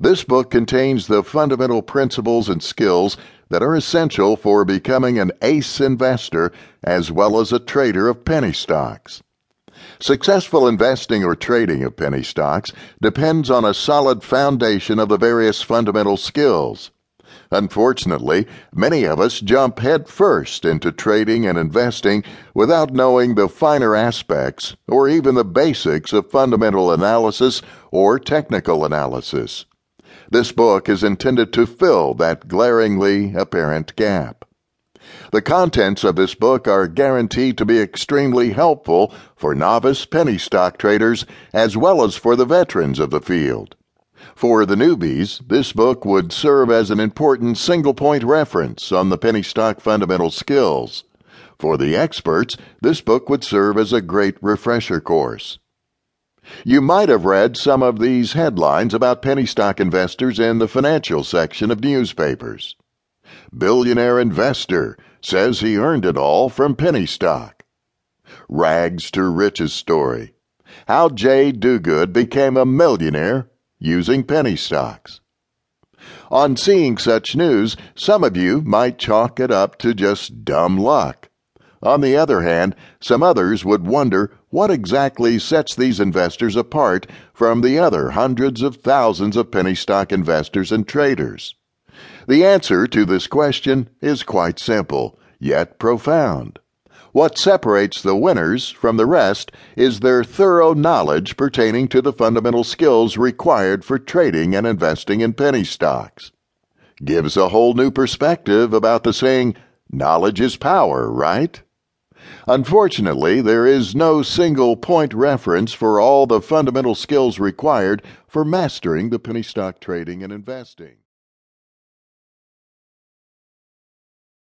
This book contains the fundamental principles and skills that are essential for becoming an ace investor as well as a trader of penny stocks. Successful investing or trading of penny stocks depends on a solid foundation of the various fundamental skills. Unfortunately, many of us jump headfirst into trading and investing without knowing the finer aspects or even the basics of fundamental analysis or technical analysis. This book is intended to fill that glaringly apparent gap. The contents of this book are guaranteed to be extremely helpful for novice penny stock traders as well as for the veterans of the field. For the newbies, this book would serve as an important single point reference on the penny stock fundamental skills. For the experts, this book would serve as a great refresher course. You might have read some of these headlines about penny stock investors in the financial section of newspapers. Billionaire investor says he earned it all from penny stock. Rags to riches story. How Jay Duguid became a millionaire using penny stocks. On seeing such news, some of you might chalk it up to just dumb luck. On the other hand, some others would wonder what exactly sets these investors apart from the other hundreds of thousands of penny stock investors and traders. The answer to this question is quite simple, yet profound. What separates the winners from the rest is their thorough knowledge pertaining to the fundamental skills required for trading and investing in penny stocks. Gives a whole new perspective about the saying, knowledge is power, right? Unfortunately, there is no single point reference for all the fundamental skills required for mastering the penny stock trading and investing.